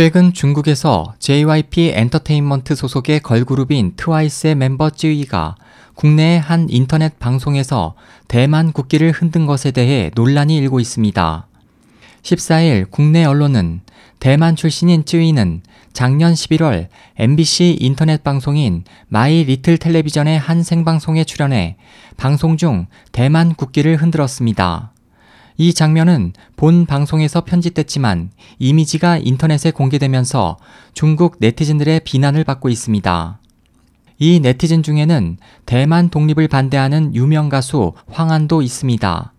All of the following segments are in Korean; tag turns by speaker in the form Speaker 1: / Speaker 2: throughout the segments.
Speaker 1: 최근 중국에서 JYP 엔터테인먼트 소속의 걸그룹인 트와이스의 멤버 쯔위가 국내의 한 인터넷 방송에서 대만 국기를 흔든 것에 대해 논란이 일고 있습니다. 14일 국내 언론은 대만 출신인 쯔위는 작년 11월 MBC 인터넷 방송인 마이 리틀 텔레비전의 한 생방송에 출연해 방송 중 대만 국기를 흔들었습니다. 이 장면은 본 방송에서 편집됐지만 이미지가 인터넷에 공개되면서 중국 네티즌들의 비난을 받고 있습니다. 이 네티즌 중에는 대만 독립을 반대하는 유명 가수 황한도 있습니다.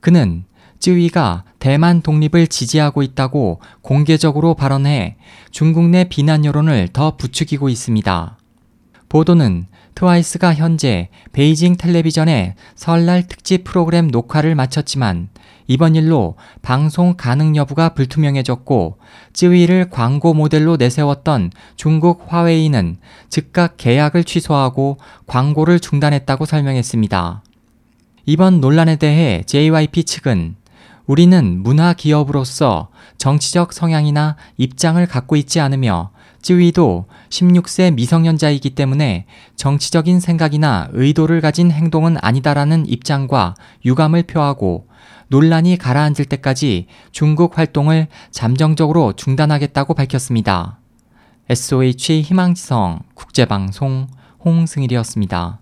Speaker 1: 그는 쯔위가 대만 독립을 지지하고 있다고 공개적으로 발언해 중국 내 비난 여론을 더 부추기고 있습니다. 보도는 트와이스가 현재 베이징 텔레비전의 설날 특집 프로그램 녹화를 마쳤지만 이번 일로 방송 가능 여부가 불투명해졌고 쯔위를 광고 모델로 내세웠던 중국 화웨이는 즉각 계약을 취소하고 광고를 중단했다고 설명했습니다. 이번 논란에 대해 JYP 측은 우리는 문화 기업으로서 정치적 성향이나 입장을 갖고 있지 않으며 쯔위도 16세 미성년자이기 때문에 정치적인 생각이나 의도를 가진 행동은 아니다라는 입장과 유감을 표하고 논란이 가라앉을 때까지 중국 활동을 잠정적으로 중단하겠다고 밝혔습니다. SOH 희망지성 국제방송 홍승일이었습니다.